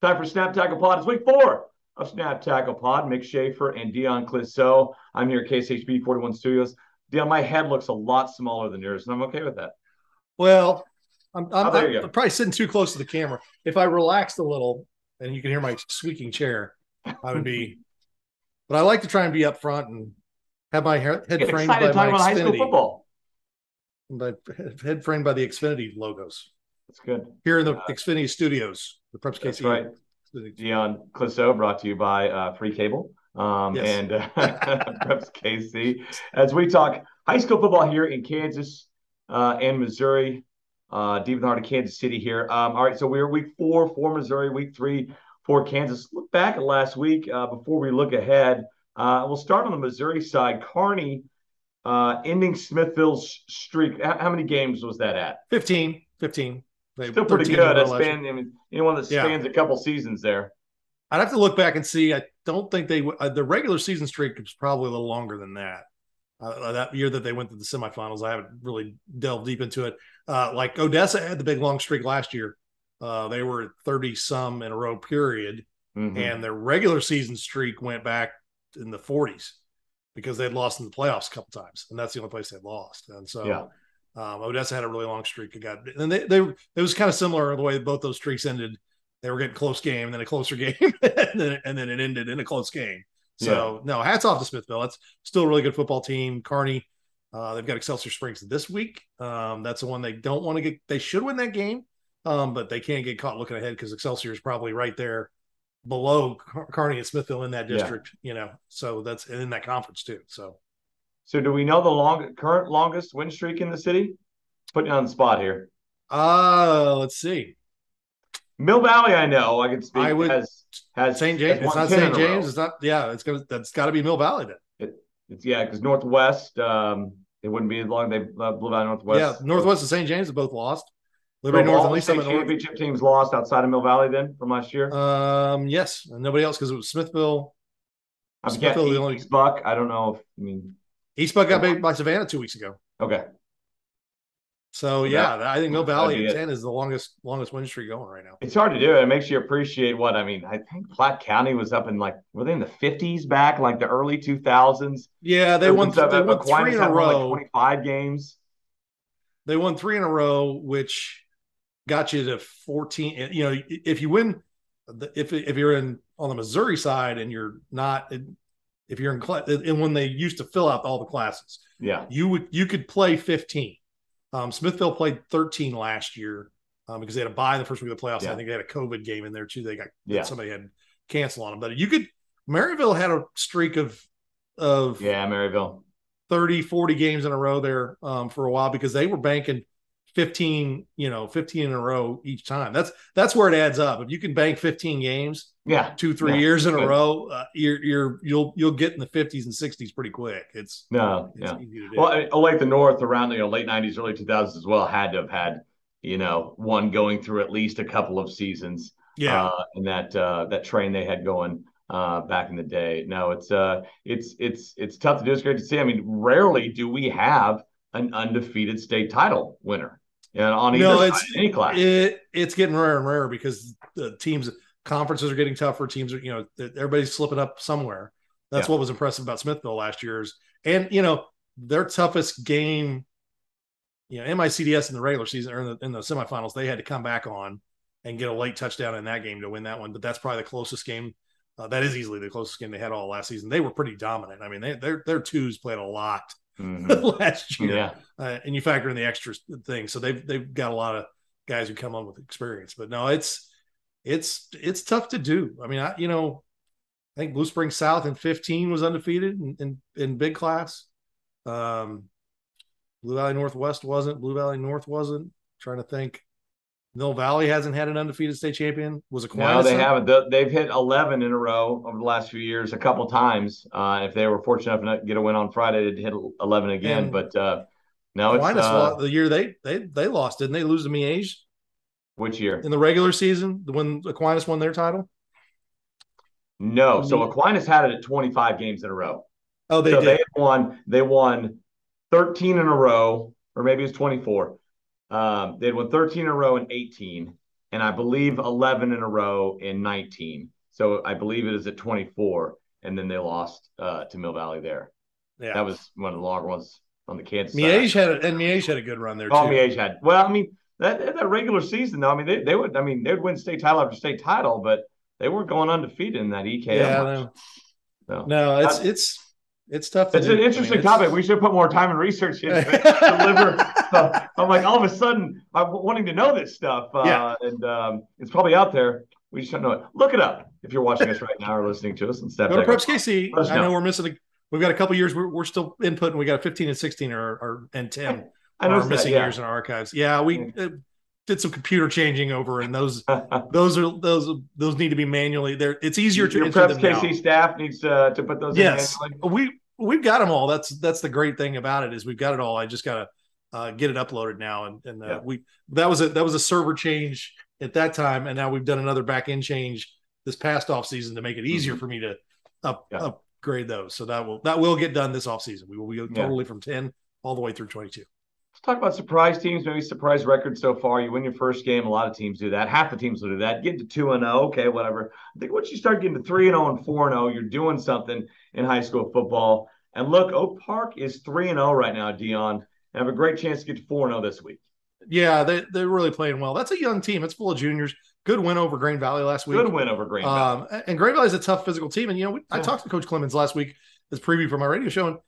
Time for Snap Tackle Pod. It's week four of Snap Tackle Pod. Mick Schaefer and Dion Clissow. I'm here at KSHB 41 Studios. Dion, my head looks a lot smaller than yours, and I'm okay with that. Well, I'm, I'm, Oh, I'm probably sitting too close to the camera. If I relaxed a little and you can hear my squeaking chair, I would be. but I like to try and be up front and have my hair, head Get framed by my about high school Xfinity, football. by, head framed by the Xfinity logos That's good. here in the Uh, Xfinity studios. The Preps That's KC. right. Dion Clissow brought to you by uh, Free Cable um, Yes. and uh, Preps KC. As we talk high school football here in Kansas uh, and Missouri, uh, deep in the heart of Kansas City here. Um, all right, so we're week four for Missouri, week three for Kansas. Look back at last week uh, before we look ahead. Uh, we'll start on the Missouri side. Kearney uh, ending Smithville's streak. How, how many games was that at? 15. 15. They- Still pretty good. in a row That last year. span, I mean, anyone that Yeah. a couple seasons there. I'd have to look back and see. I don't think they uh, the regular season streak was probably a little longer than that. Uh, that year that they went to the semifinals, I haven't really delved deep into it. Uh, like Odessa had the big long streak last year. Uh, they were thirty some in a row period, Mhm. and their regular season streak went back in the forties because they'd lost in the playoffs a couple times, and that's the only place they'd lost. And so, Yeah. Um, Odessa had a really long streak. It got and they they it was kind of similar the way both those streaks ended. They were getting close game, and then a closer game, and, then, and then it ended in a close game. So no, hats off to Smithville. That's still a really good football team. Kearney, uh, they've got Excelsior Springs this week. Um, that's the one they don't want to get. They should win that game, um, but they can't get caught looking ahead because Excelsior is probably right there below Car- Kearney and Smithville in that Yeah. district. You know, so that's in that conference too. So So do we know the long current longest win streak in the city? Putting you on the spot here. uh let's see. Mill Valley, I know. I can speak I would- has has St. has James. It's won not St. James. It's not. Yeah, it's gonna. That's got to be Mill Valley then. It's, yeah, because Northwest, um, it wouldn't be as long. They uh, Blue Valley Northwest. yeah, Northwest and St. James have both lost. So North and state Summit North. championship teams lost outside of Mill Valley then from last year. Um, yes, and nobody else because it was Smithville. I forget Smithville, the only- Buck. I don't know if I mean. East Buck got beat by Savannah two weeks ago. Okay, So Well, yeah, I think Mill Valley at ten is the longest longest win streak going right now. it's hard to do. It makes you appreciate what I mean. I think Platte County was up in like were they in the fifties back, like the early two thousands. Yeah, they won. They won three in a Like row. Twenty five games. They won three in a row, which got you to fourteen. You know, if you win, if if you're in on the Missouri side and you're not, if you're in class, and when they used to fill out all the classes, Yeah. you would you could play 15. Um, Smithville played 13 last year um, because they had a buy in the first week of the playoffs. Yeah. I think they had a COVID game in there too. They got Yeah. somebody had cancel on them, but you could. Maryville had a streak of of Yeah, Maryville. 30, 40 games in a row there um, for a while because they were banking 15, you know, 15 in a row each time. That's that's where it adds up. If you can bank 15 games Yeah. two, three Yeah, years in a row, uh, you're you're you'll you'll get in the 50s and 60s pretty quick. It's No, it's yeah. easy to do. Well, I- like the North around you know late '90s, early 2000s as well had to have had you know one going through at least a couple of seasons. yeah. uh, and that uh, that train they had going uh, back in the day. No, it's uh, it's it's it's tough to do. It's great to see. I mean, rarely do we have an undefeated state title winner. Know, on either No, side, it's- any class. It it's getting rarer and rarer because the teams conferences are getting tougher. Teams are you know everybody's slipping up somewhere. That's Yeah. what was impressive about Smithville last year's, and you know their toughest game. You know, MICDS in the regular season or in the, in the semifinals, they had to come back on and get a late touchdown in that game to win that one. But that's probably the closest game. Uh, that is easily the closest game they had all last season. They were pretty dominant. I mean, they, their their twos played a lot Mhm. last year Yeah, uh, and you factor in the extra thing. So they've they've got a lot of guys who come on with experience. But no, it's it's it's tough to do. I mean, I you know, I think Blue Springs South in 15 was undefeated in in, in big class. Um, Blue Valley Northwest wasn't. Blue Valley North wasn't. trying to think. Mill Valley hasn't had an undefeated state champion. Was Aquinas? no, they haven't. They- They've hit 11 in a row over the last few years, a couple times. Uh, if they were fortunate enough to get a win on Friday, they'd hit 11 again. And but uh, no, it's Aquinas uh, lost the year they they they lost, didn't they? Lose to Miege which year? in the regular season the when Aquinas won their title. No, so Aquinas had it at 25 games in a row. Oh, they so did. they won. They won 13 in a row, or maybe it's 24. Um, they had won 13 in a row and 18. and I believe 11 in a row in 19. So I believe it is at 24, and then they lost uh, to Mill Valley there. Yeah, that was one of the longer ones on the Kansas. Miege had a, and Miege had a good run there. Too. Oh, too. Miege had. Well, I mean that that regular season though. I mean they, they would. I mean they would win state title after state title, but they weren't going undefeated in that EKL. Yeah, no. So, no, it's it's it's tough. To it's do. an interesting I mean, topic. We should put more time and research into it. deliver. So I'm like, all of a sudden, I'm wanting to know this stuff. Uh, yeah. And um, it's probably out there. We just don't know it. Look it up if you're watching us right now or listening to us and step. Go to Preps KC. I know. know we're missing. A, we've got a couple years. We're, we're still input, and we got a 15 and 16 or, or and 10. I know missing that, yeah. years in our archives. Yeah, we uh, did some computer changing over, and those those are those those need to be manually. There, it's easier to. Your Preps KC now. staff needs to, to put those. Yes, we we've got them all. That's that's the great thing about it is we've got it all. I just gotta uh, get it uploaded now, and and uh, yeah. we that was a that was a server change at that time, and now we've done another back end change this past off season to make it easier mm-hmm. for me to up, yeah. upgrade those. So that will that will get done this off season. We will go totally yeah. from ten all the way through twenty two. Let's talk about surprise teams, maybe surprise records so far. You win your first game. A lot of teams do that. Half the teams will do that. Get to 2 and 0, okay, whatever. I think once you start getting to 3 and 0 and 4 and 0, you're doing something in high school football. And look, Oak Park is 3 and 0 right now, Dion, have a great chance to get to 4 0 this week. Yeah, they, they're really playing well. That's a young team. It's full of juniors. Good win over Green Valley last week. Good win over Green Valley. Um, and Green Valley is a tough physical team. And, you know, we, yeah. I talked to Coach Clemens last week as preview for my radio show. And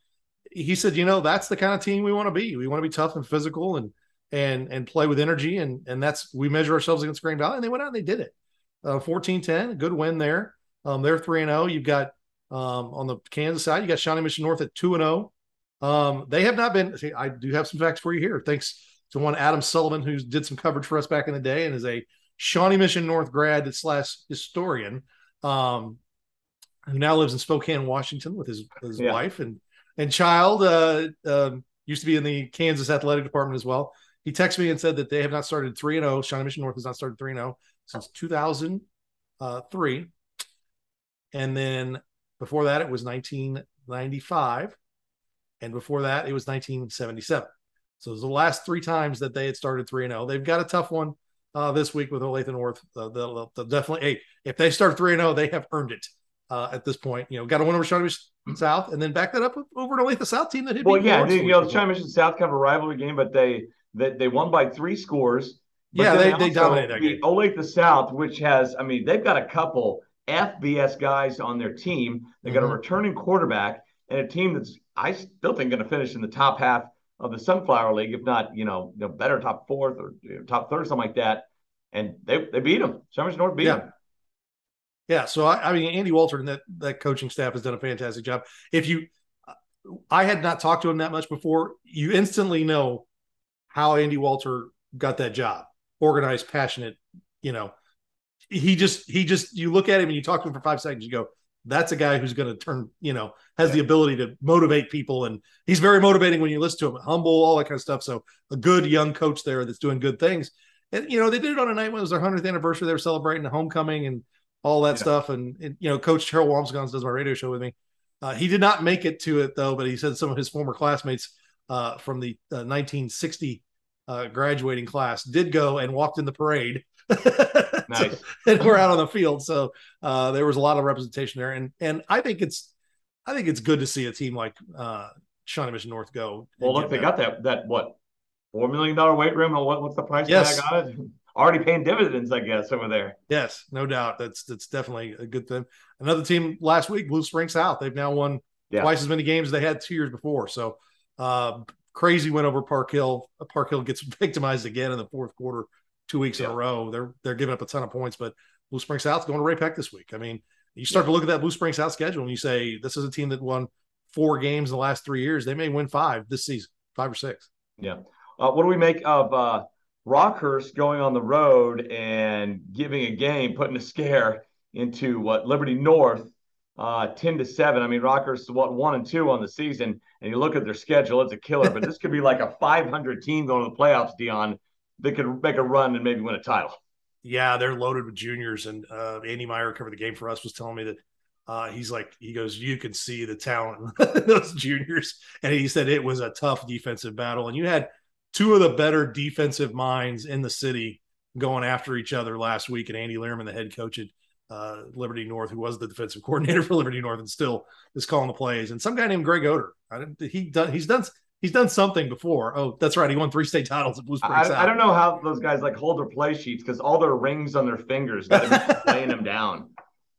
he said, you know, that's the kind of team we want to be. We want to be tough and physical and and and play with energy. And and that's we measure ourselves against Green Valley. And they went out and they did it. Uh, 14-10, good win there. Um, they're 3 and 0. You've got um, on the Kansas side, you got Shawnee Mission North at 2 and 0. Um, they have not been see, I do have some facts for you here. Thanks to one Adam Sullivan who did some coverage for us back in the day and is a Shawnee Mission North grad slash historian. Um, who now lives in Spokane, Washington, with his his yeah. wife and and child. Uh, uh, used to be in the Kansas athletic department as well. He texted me and said that they have not started three and zero. Oh. Shawnee Mission North has not started three and zero oh since two thousand three, and then before that it was nineteen ninety five, and before that it was nineteen seventy seven. So it was the last three times that they had started three and zero. Oh. They've got a tough one uh, this week with Olathe North. Uh, they'll, they'll, definitely. Hey, if they start three and zero, they have earned it uh, at this point. You know, got to win over Shawnee South, and then back that up over to Olathe South team that hit. Well, yeah, you know, Shawnee Mission South kind of a rivalry game, but they they, they won by three scores. yeah, they, they, they dominated that game. Olathe South, which has, I mean, they've got a couple FBS guys on their team. They got mm-hmm. a returning quarterback and a team that's I still think going to finish in the top half of the Sunflower League, if not, you know, the better top fourth or you know, top third, something like that. And they they beat them. Summers North beat yeah. them. Yeah, so I, I, mean, Andy Walter and that that coaching staff has done a fantastic job. If you, I had not talked to him that much before. You instantly know how Andy Walter got that job. Organized, passionate, you know. He just he just you look at him and you talk to him for five seconds, you go, that's a guy who's going to turn, you know, has yeah. the ability to motivate people. And he's very motivating when you listen to him, humble, all that kind of stuff. So a good young coach there that's doing good things. And, you know, they did it on a night when it was their 100th anniversary. They were celebrating the homecoming and all that yeah. stuff. And, and, you know, Coach Harold Wamsgons does my radio show with me. Uh, he did not make it to it, though, but he said some of his former classmates uh, from the uh, 1960 uh, graduating class did go and walked in the parade. nice. and we're out on the field, so uh, there was a lot of representation there, and and I think it's I think it's good to see a team like uh, Shawnee Mission North go. Well, look, they got that that what four million dollar weight room, what, what's the price yes. tag on it? Already paying dividends, I guess, over there. Yes, no doubt. That's that's definitely a good thing. Another team last week, Blue Springs South. They've now won yeah. twice as many games as they had two years before. So uh, crazy win over Park Hill. Park Hill gets victimized again in the fourth quarter, two weeks yeah. in a row. They're they're giving up a ton of points, but Blue Springs South going to Ray-Pec this week. I mean, you start yeah. to look at that Blue Springs South schedule and you say this is a team that won four games in the last three years. They may win five this season, five or six. Yeah. Uh, what do we make of uh, Rockhurst going on the road and giving a game, putting a scare into what Liberty North uh, 10 to 7. I mean, Rockhurst is what one and two on the season, and you look at their schedule, it's a killer. but this could be like a 500 team going to the playoffs, Dion, that could make a run and maybe win a title. Yeah, they're loaded with juniors. And uh, Andy Meyer covered the game for us, was telling me that uh, he's like, he goes, you can see the talent those juniors. And he said it was a tough defensive battle. And you had two of the better defensive minds in the city going after each other last week, and Andy Lehrman, the head coach at uh, Liberty North, who was the defensive coordinator for Liberty North and still is calling the plays, and some guy named Greg Oder. I he done he's done he's done something before. Oh, that's right, he won three state titles at Blue Springs. I, I don't know how those guys like hold their play sheets because all their rings on their fingers got to be laying them down.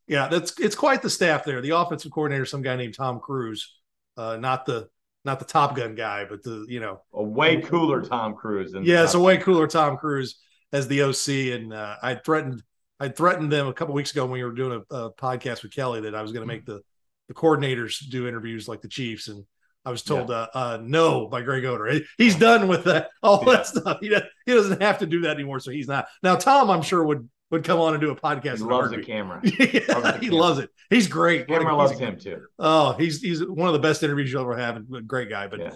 Yeah, that's it's quite the staff there. The offensive coordinator, some guy named Tom Cruise, uh, not the not the Top Gun guy, but the you know a way cooler Tom Cruise. yeah, it's a way cooler Tom Cruise as the OC, and uh, I threatened I threatened them a couple weeks ago when we were doing a, a podcast with Kelly that I was going to make the the coordinators do interviews like the Chiefs, and I was told yeah. uh, uh, no by Greg Oder. He's done with that all yeah. that stuff. He, he doesn't have to do that anymore, so he's not. Now Tom, I'm sure would would come on and do a podcast. He loves the camera. yeah, he camera. loves it. He's great. Camera loves him too. Oh, he's he's one of the best interviews you'll ever have. A great guy. But yeah.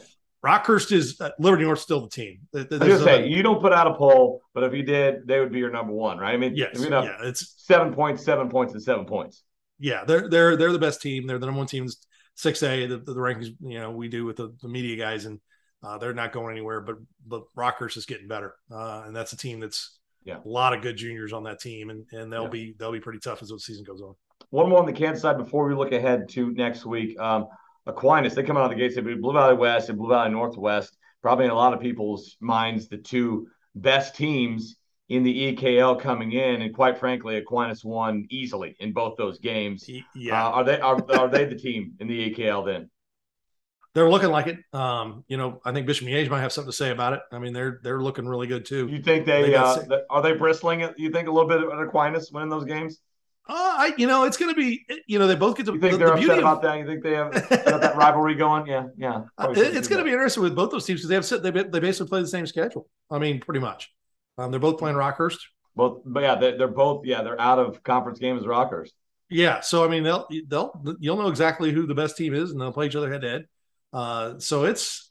Rockhurst is uh, Liberty North still the team. There's I was say you don't put out a poll, but if you did, they would be your number one, right? I mean, yes, yeah, it's seven points, seven points, and seven points. Yeah, they're they're they're the best team. They're the number one team. Six A, the, the rankings you know we do with the, the media guys, and uh, they're not going anywhere. But but Rockhurst is getting better, uh, and that's a team that's yeah, a lot of good juniors on that team, and and they'll yeah. be they'll be pretty tough as the season goes on. One more on the Kansas side before we look ahead to next week. Um, Aquinas, they come out of the gates. They Blue Valley West and Blue Valley Northwest. Probably in a lot of people's minds, the two best teams in the EKL coming in, and quite frankly, Aquinas won easily in both those games. Yeah, uh, are they are, are they the team in the EKL then? they're looking like it. Um, you know, I think Bishop Miege might have something to say about it. I mean, they're they're looking really good too. You think they, they uh, are they bristling? You think a little bit at Aquinas winning those games? Uh, I you know it's going to be you know they both get to. You think the, they're the upset about that? You think they have that rivalry going? Yeah, yeah. Uh, it's going to be interesting with both those teams because they have they they basically play the same schedule. I mean, pretty much. Um, they're both playing Rockhurst. Both, but yeah, they, are both yeah they're out of conference games Rockhurst. Yeah, so I mean they'll they'll you'll know exactly who the best team is, and they'll play each other head to head. Uh, so it's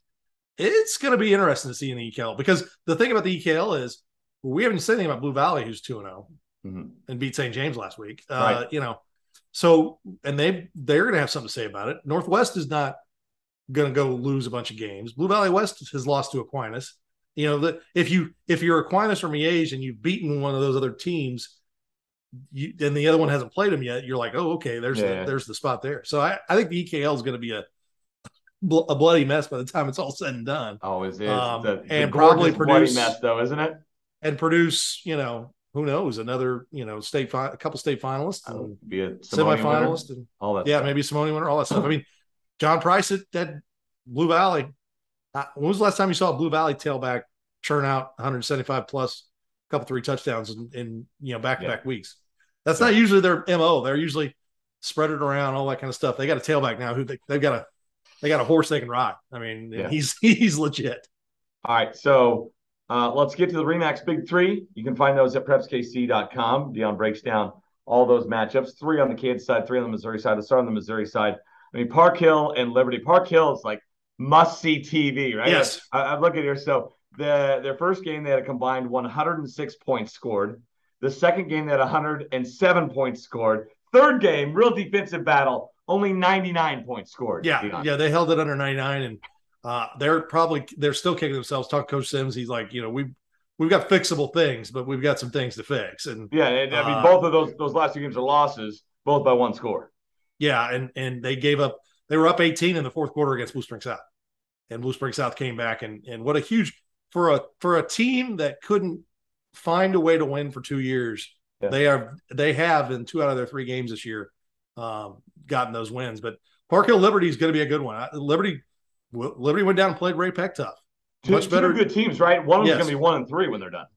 it's going to be interesting to see in the EKL because the thing about the EKL is we haven't said anything about Blue Valley, who's two and zero, oh mm-hmm. and beat St. James last week. Uh, right. You know, so and they they're going to have something to say about it. Northwest is not going to go lose a bunch of games. Blue Valley West has lost to Aquinas. You know that if you if you're Aquinas or Miege and you've beaten one of those other teams, you, and the other one hasn't played them yet, you're like, oh, okay, there's yeah. the, there's the spot there. So I, I think the EKL is going to be a a bloody mess by the time it's all said and done. Always is. Um, the, and probably produce mess though, isn't it? And produce, you know, who knows, another, you know, state fi- a couple state finalists and be a semifinalist and all that. Yeah, stuff. maybe Simone winner, all that stuff. I mean, John Price at, at Blue Valley. Uh, when was the last time you saw a Blue Valley tailback churn out 175 plus, a couple three touchdowns in, in you know back to back weeks? That's yeah. not usually their mo. They're usually spread it around, all that kind of stuff. They got a tailback now who they, have got a they got a horse they can ride. I mean, yeah. he's he's legit. All right, so uh, let's get to the Remax Big Three. You can find those at prepskc.com. Dion breaks down all those matchups. Three on the Kansas side, three on the Missouri side. Let's start on the Missouri side. I mean, Park Hill and Liberty. Park Hill is like must see TV, right? Yes. I, am looking here. So the their first game they had a combined 106 points scored. The second game they had 107 points scored. Third game, real defensive battle only 99 points scored. Yeah, yeah, they held it under 99, and uh, they're probably they're still kicking themselves. Talk Coach Sims, he's like, you know, we've we've got fixable things, but we've got some things to fix. And yeah, and, I mean, uh, both of those those last two games are losses, both by one score. Yeah, and and they gave up. They were up 18 in the fourth quarter against Blue Springs South, and Blue Springs South came back and and what a huge for a for a team that couldn't find a way to win for two years. Yeah. They are they have in two out of their three games this year um, gotten those wins. But Park Hill Liberty is going to be a good one. Liberty Liberty went down and played Ray-Pec tough. Two, Much better. Good teams, right? One of them's yes. going to be one and three when they're done.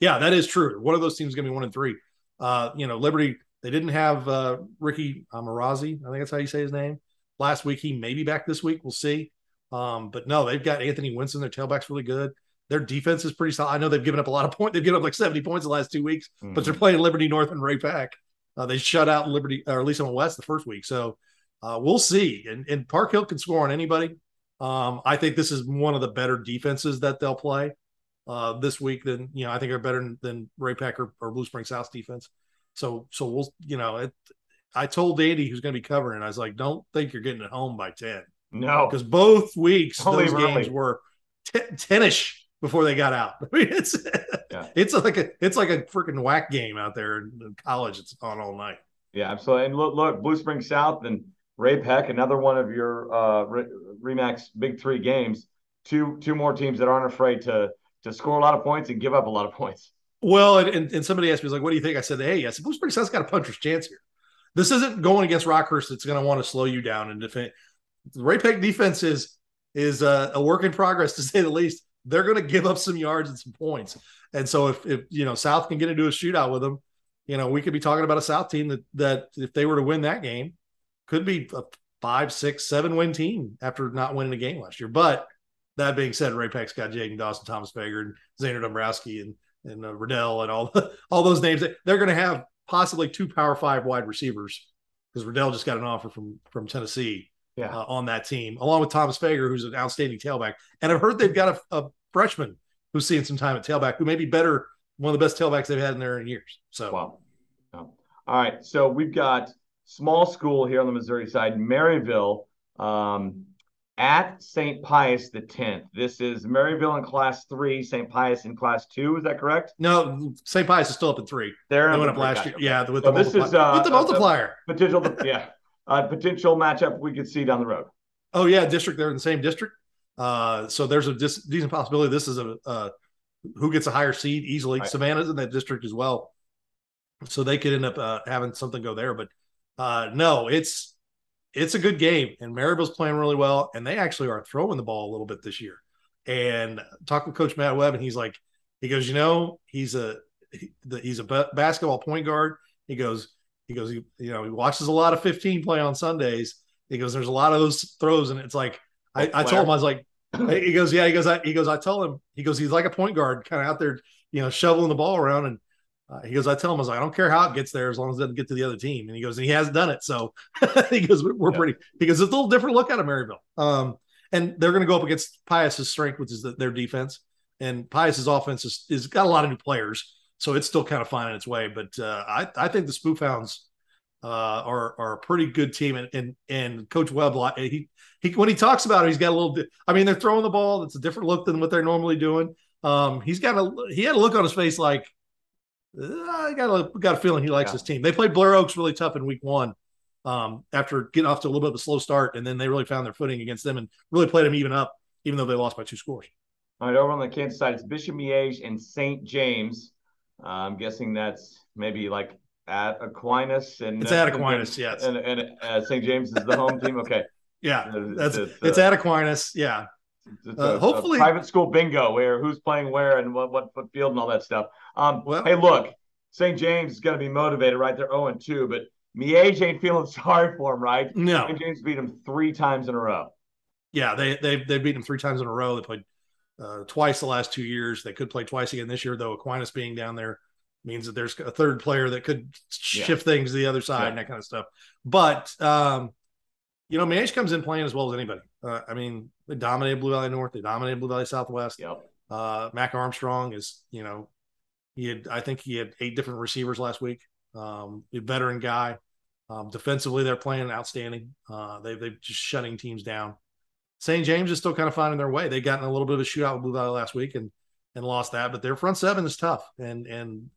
Yeah, that is true. One of those teams is going to be one and three. Uh, you know, Liberty they didn't have uh, Ricky Amarazi. I think that's how you say his name. Last week he may be back this week. We'll see. Um, but no, they've got Anthony Winston. Their tailback's really good. Their defense is pretty solid. I know they've given up a lot of points. They've given up like 70 points the last two weeks, mm-hmm. but they're playing Liberty North and Ray-Pec. Uh, they shut out Liberty or at least on the West the first week. So uh, we'll see. And, and, Park Hill can score on anybody. Um, I think this is one of the better defenses that they'll play uh, this week. Than you know, I think are better than, than Ray Packer or Blue Springs South defense. So so we'll you know it. I told Andy who's going to be covering. I was like, don't think you're getting it home by ten. No, because both weeks Only those games were 10 ish before they got out. I mean, it's yeah. it's like a it's like a freaking whack game out there in college. It's on all night. Yeah, absolutely. And look, look, Blue Springs South and Ray-Pec, another one of your uh, Remax Big Three games. Two two more teams that aren't afraid to to score a lot of points and give up a lot of points. Well, and, and somebody asked me, like, what do you think? I said, hey, I said, Blue Springs South's got a puncher's chance here. This isn't going against Rockhurst that's going to want to slow you down and defend. The Ray-Pec defense is is a, a, work in progress to say the least. They're going to give up some yards and some points, and so if, if you know South can get into a shootout with them, you know we could be talking about a South team that that if they were to win that game, could be a five, six, seven win team after not winning a game last year. But that being said, Ray-Pec's got Jaden Dawson, Thomas Fager, and Zander Dombrowski, and and uh, Riddell, and all all those names. They're going to have possibly two Power Five wide receivers because Riddell just got an offer from from Tennessee yeah. uh, on that team, along with Thomas Fager, who's an outstanding tailback. And I've heard they've got a, a, freshman who's seen some time at tailback, who may be better, one of the best tailbacks they've had in there in years. So, wow. All right. So we've got small school here on the Missouri side, Maryville. Um, at St. Pius the 10th. This is Maryville in class three, St. Pius in class two. Is that correct? No, St. Pius is still up in three. They're they went up last year. Yeah, with, so the this is, uh, with the multiplier. potential, yeah, uh, potential matchup we could see down the road. Oh yeah, district. They're in the same district. Uh, so there's a dis- decent possibility this is a uh, who gets a higher seed easily. Right. Savannah's in that district as well, so they could end up uh, having something go there. But uh, no, it's it's a good game, and Maryville's playing really well, and they actually are throwing the ball a little bit this year. And talk with Coach Matt Webb, and he's like, he goes, you know, he's a he, he's a basketball point guard. He goes, he goes, he, you know, he watches a lot of 15 play on Sundays. He goes, there's a lot of those throws, and it's like, I, oh, I told him, I was like, he goes, yeah, he goes, I, he goes, I tell him, he goes, he's like a point guard, kind of out there, you know, shoveling the ball around, and uh, he goes, I tell him, I was like, I don't care how it gets there as long as it doesn't get to the other team. And he goes, and he hasn't done it. So he goes, we're, yeah. pretty, he goes, it's a little different look out of Maryville. Um, and they're going to go up against Pius's strength, which is the, their defense. And Pius's offense is, is got a lot of new players. So it's still kind of finding its way. But uh, I, I think the Spoofhounds uh, are, are a pretty good team. And, and, and Coach Webb, he, he, when he talks about it, he's got a little, I mean, they're throwing the ball. It's a different look than what they're normally doing. Um, he's got a, he had a look on his face like, I got a got a feeling he likes yeah. his team. They played Blair Oaks really tough in week one. Um, after getting off to a little bit of a slow start, and then they really found their footing against them and really played them even up, even though they lost by two scores. All right, over on the Kansas side, it's Bishop Miege and St. James. Uh, I'm guessing that's maybe like at Aquinas and it's at Aquinas, yes. And, and uh, St. James is the home team. Okay. Yeah, that's it's, it's, at Aquinas. Yeah, uh, a, hopefully, private school bingo where who's playing where and what, what, what field and all that stuff. Um, well, hey, look, St. James is going to be motivated, right? They're 0 2, but Miege ain't feeling sorry for him, right? No. St. James beat him three times in a row. Yeah, they they they beat him three times in a row. They played uh, twice the last two years. They could play twice again this year, though. Aquinas being down there means that there's a third player that could shift yeah. things to the other side yeah. and that kind of stuff. But um, you know, Miege comes in playing as well as anybody. Uh, I mean, they dominated Blue Valley North. They dominated Blue Valley Southwest. Yep. Uh, Mac Armstrong is, you know, he had, I think he had eight different receivers last week. Um, a veteran guy. Um, defensively, they're playing outstanding. Uh, they, they're just shutting teams down. St. James is still kind of finding their way. They got in a little bit of a shootout with Blue Valley last week and and lost that, but their front seven is tough. And and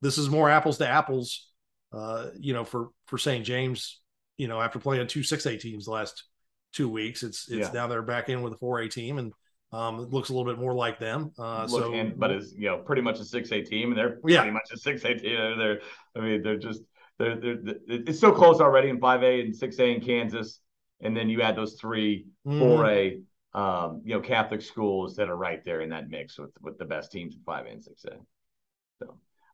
this is more apples to apples, uh, you know, for for St. James. You know, after playing two six A teams the last two weeks. It's it's yeah. now they're back in with a four A team and um, it looks a little bit more like them. Uh, Look, so, and, but it's you know pretty much a six A team, and they're yeah. pretty much a six A team. They're I mean they're just they're, they're, they're it's so close already in five A and six A in Kansas, and then you add those three mm-hmm. four A um, you know Catholic schools that are right there in that mix with with the best teams in five A and six A. So,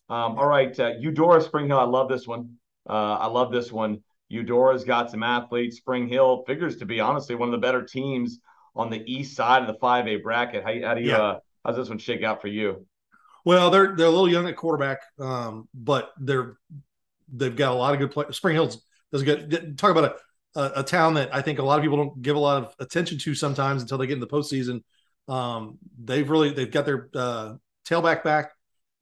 um, all right, uh, Eudora Spring Hill, I love this one. Uh, I love this one. Eudora's got some athletes. Spring Hill figures to be honestly one of the better teams on the east side of the 5A bracket. How, how do you yeah. uh, how's this one shake out for you? Well, they're they're a little young at quarterback, um, but they're they've got a lot of good players. Spring Hill's does good. Talk about a, a, a town that I think a lot of people don't give a lot of attention to sometimes until they get in the postseason. Um, they've really they've got their uh, tailback back,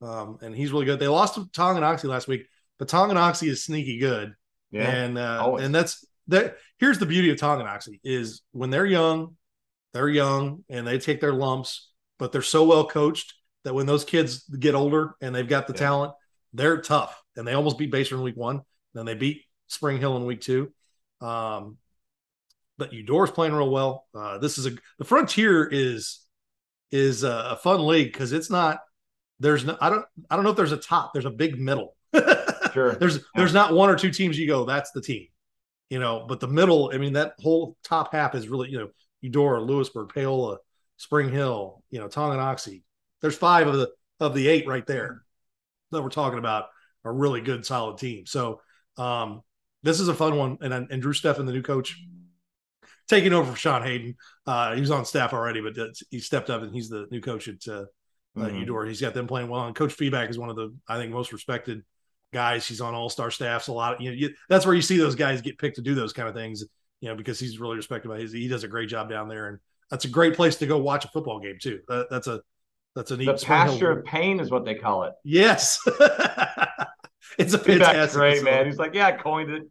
um, and he's really good. They lost to Oxy last week, but Tonganoxie is sneaky good. Yeah, and uh, and that's that. Here's the beauty of Tonganoxie is when they're young, they're young and they take their lumps. but they're so well coached that when those kids get older and they've got the yeah. talent, they're tough. And they almost beat Basehor in week one. Then they beat Spring Hill in week two. Um, but Eudora's playing real well. Uh, this is a the Frontier is is a, a fun league because it's not there's no I don't I don't know if there's a top. There's a big middle. sure. There's yeah. there's not one or two teams you go that's the team, you know. But the middle, I mean, that whole top half is really you know Eudora, Louisburg, Paola, Spring Hill, you know, Tonganoxie. There's five of the of the eight right there that we're talking about are really good, solid team. So um, this is a fun one. And and Drew Steffen, the new coach, taking over for Sean Hayden. Uh, he was on staff already, but he stepped up and he's the new coach at uh, mm-hmm. Eudora. He's got them playing well. And Coach Feedback is one of the I think most respected guys. He's on all star staffs a lot. Of, you know, you, that's where you see those guys get picked to do those kind of things. You know, because he's really respected by his. He does a great job down there, and that's a great place to go watch a football game too. That, that's a that's a neat. The pasture of pain is what they call it. Yes, it's a fantastic. great man. He's like, yeah, I coined it.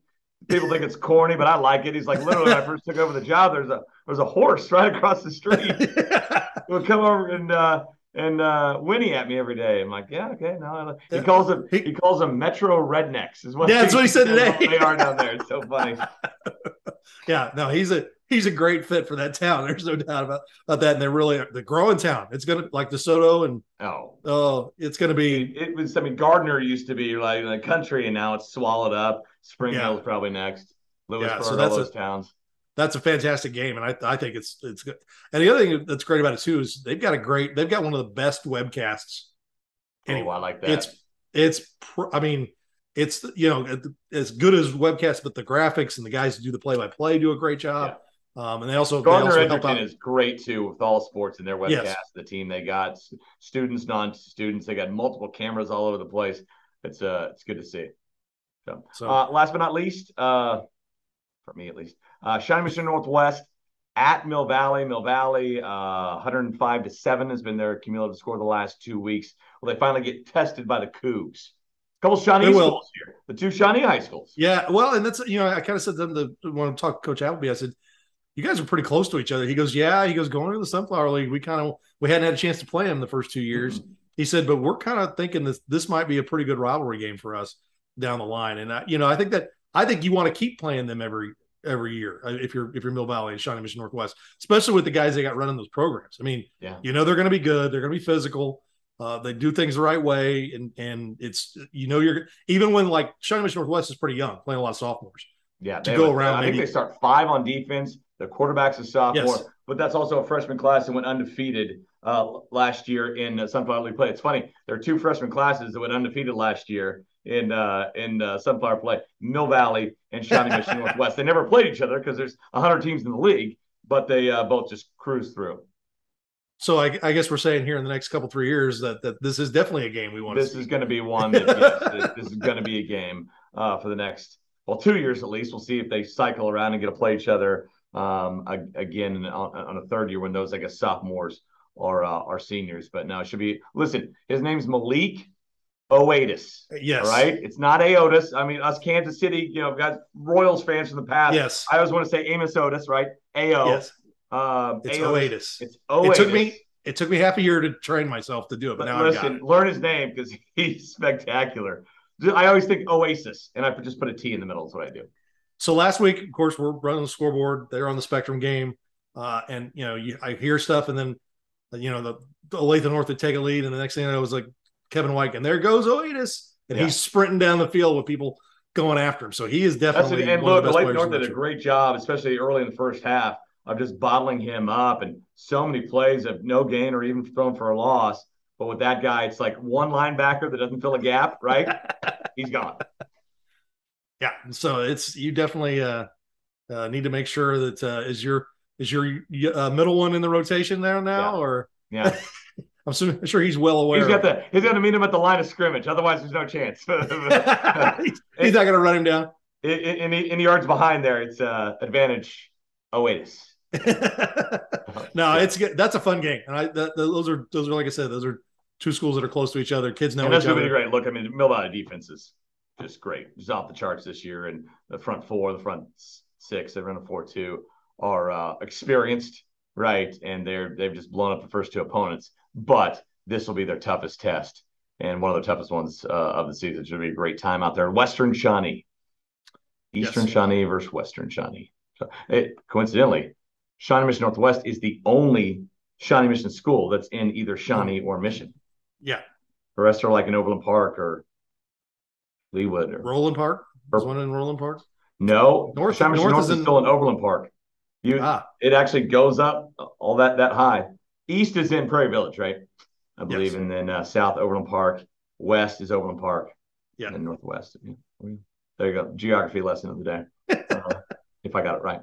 People think it's corny, but I like it. He's like, literally, when I first took over the job, there's a there's a horse right across the street. would come over and uh, and uh, whinny at me every day. I'm like, yeah, okay, no. He calls them he, calls them Metro rednecks. Is what yeah, that's what he said today. they are down there. It's so funny. yeah, no, he's a he's a great fit for that town. There's no doubt about, about that. And they're really the growing town. It's gonna like DeSoto and oh oh, it's gonna be. It, it was. I mean, Gardner used to be like in the country, and now it's swallowed up. Spring yeah. Hill's probably next. Louisburg, yeah, so that's all those a, towns. That's a fantastic game, and I I think it's it's good. And the other thing that's great about it too is they've got a great they've got one of the best webcasts. Anyway, oh, I like that. It's it's I mean it's you know as good as webcasts, but the graphics and the guys who do the play by play do a great job. Yeah. Um, and they also Gardner they also is great too with all sports in their webcast. Yes. The team they got students, non-students, they got multiple cameras all over the place. It's uh, it's good to see. So, so uh, last but not least, uh, for me at least, uh, Shawnee Mission Northwest at Mill Valley. Mill Valley, uh, 105 to seven has been their cumulative score the last two weeks. Will they finally get tested by the Cougs? A couple Shawnee schools here, the two Shawnee high schools. Yeah, well, and that's you know I kind of said to them, the when I talked to Coach Appleby, I said you guys are pretty close to each other. He goes, yeah. He goes, going to the Sunflower League. We kind of we hadn't had a chance to play him the first two years. Mm-hmm. He said, but we're kind of thinking this this might be a pretty good rivalry game for us down the line. And I, you know, I think that I think you want to keep playing them every every year uh, if you're if you're Mill Valley and Shawnee Mission Northwest, especially with the guys they got running those programs. I mean, yeah, you know they're going to be good. They're going to be physical. Uh, they do things the right way, and and it's you know you're even when like Shawnee Mission Northwest is pretty young, playing a lot of sophomores. Yeah, to go around. I maybe, think they start five on defense. The quarterback's a sophomore, yes. But that's also a freshman class that went undefeated uh, last year in uh, Sunflower League play. It's funny. There are two freshman classes that went undefeated last year in uh, in uh, Sunflower play. Mill Valley and Shawnee Mission Northwest. They never played each other because there's 100 teams in the league, but they uh, both just cruised through. So I, I, guess we're saying here in the next couple three years that that this is definitely a game we want. This is going to be one. That, yes, this, is going to be a game uh, for the next well two years at least. We'll see if they cycle around and get to play each other um, again on, on, a third year when those I guess sophomores are uh, are seniors. But now it should be. Listen, his name's Malik Oatis. Yes. Right? It's not Aotis. I mean, us Kansas City, you know, got Royals fans from the past. Yes. I always want to say Amos Otis, right? AO. Yes. Um, it's Oatis. It's Oatis. It took me it took me half a year to train myself to do it, but, but now listen, learn his name because he's spectacular. I always think Oasis, and I just put a T in the middle. Is what I do. So last week, of course, we're running the scoreboard. They're on the Spectrum game, uh, and you know, you, I hear stuff, and then you know the, the Olathe North would take a lead, and the next thing I know, it was like Kevin White, and there goes Oatis, and yeah. he's sprinting down the field with people going after him. So he is definitely. That's and look, Olathe North did a great job, especially early in the first half, of just bottling him up, and so many plays of no gain or even thrown for a loss. But with that guy, it's like one linebacker that doesn't fill a gap, right? he's gone. Yeah, so it's you definitely uh, uh, need to make sure that uh, is your is your uh, middle one in the rotation there now, yeah. or yeah. I'm sure he's well aware. He's got the he's going to meet him at the line of scrimmage. Otherwise, there's no chance. he's not going to run him down. In, the yards behind there, it's uh, advantage Oatis. no, it's good. that's a fun game, and I the, those are those are like I said, those are two schools that are close to each other. Kids know and that's each other. great. Look, I mean, Mill Valley defense is just great. Just off the charts this year, and the front four, the front six, they run a four-two, are uh, experienced right? And they're they've just blown up the first two opponents. But this will be their toughest test and one of the toughest ones uh, of the season. It should be a great time out there. Western Shawnee, Eastern yes. Shawnee versus Western Shawnee. So, it, coincidentally, Shawnee Mission Northwest is the only Shawnee Mission school that's in either Shawnee or Mission. Yeah. The rest are like in Overland Park or Leawood or Roeland Park. There's one in Roeland Park. No, North, North, North is, in, still in Overland Park. You, ah. it actually goes up all that that high. East is in Prairie Village, right? I believe, yes. and then uh, South Overland Park. West is Overland Park. Yeah, and Northwest. There you go. Geography lesson of the day. uh, if I got it right.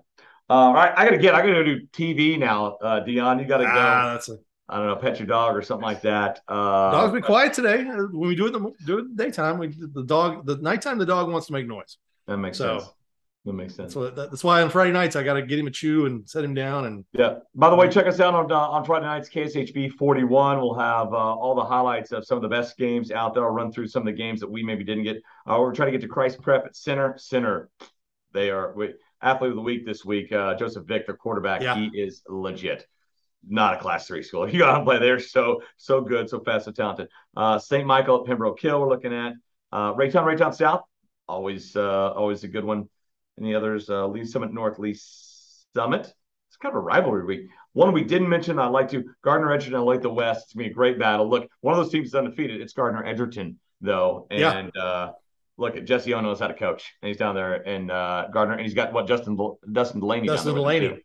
Uh, all right, I gotta get. I gotta do TV now. Uh, Dion, you gotta ah, go. That's a... I don't know, pet your dog or something like that. Uh, Dog's been quiet today. When we do it, the do it daytime. We the dog the nighttime. The dog wants to make noise. That makes so, sense. That makes sense. That's, that's why on Friday nights I got to get him a chew and set him down. And yeah. By the way, check us out on uh, on Friday nights KSHB 41. We'll have uh, all the highlights of some of the best games out there. I'll run through some of the games that we maybe didn't get. Uh, we're trying to get to Christ Prep at center. Center, they are we, athlete of the week this week. Uh, Joseph Vick, their quarterback. Yeah. He is legit. Not a class three school. You got to play. They're so so good, so fast, so talented. Uh, St. Michael at Pembroke Hill. We're looking at uh, Raytown, Raytown South. Always uh, always a good one. And the others, uh, Lee Summit North, Lee Summit. It's kind of a rivalry week. One we didn't mention, I'd like to Gardner Edgerton and the West. It's to be a great battle. Look, one of those teams is undefeated. It's Gardner Edgerton, though. And yeah. uh, look at Jesse O knows how to coach. And he's down there in uh, Gardner, and he's got what Justin Dustin Delaney. Dustin Delaney.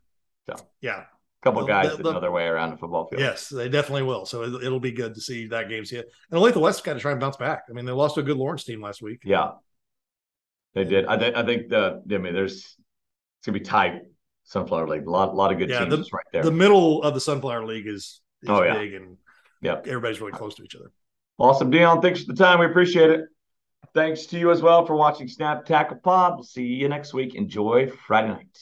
So yeah, couple the, guys that know their way around the football field. Yes, they definitely will. So it, will be good to see that game. See it. And Olathe West got to try and bounce back. I mean, they lost to a good Lawrence team last week. Yeah, they did. I, th- I think the I mean, there's it's gonna be tight. Sunflower League, a lot, lot of good yeah, teams the, right there. The middle of the Sunflower League is, is oh, yeah. big, and yeah, everybody's really close to each other. Awesome, Dion. Thanks for the time. We appreciate it. Thanks to you as well for watching Snap Tackle Pod. We'll see you next week. Enjoy Friday night.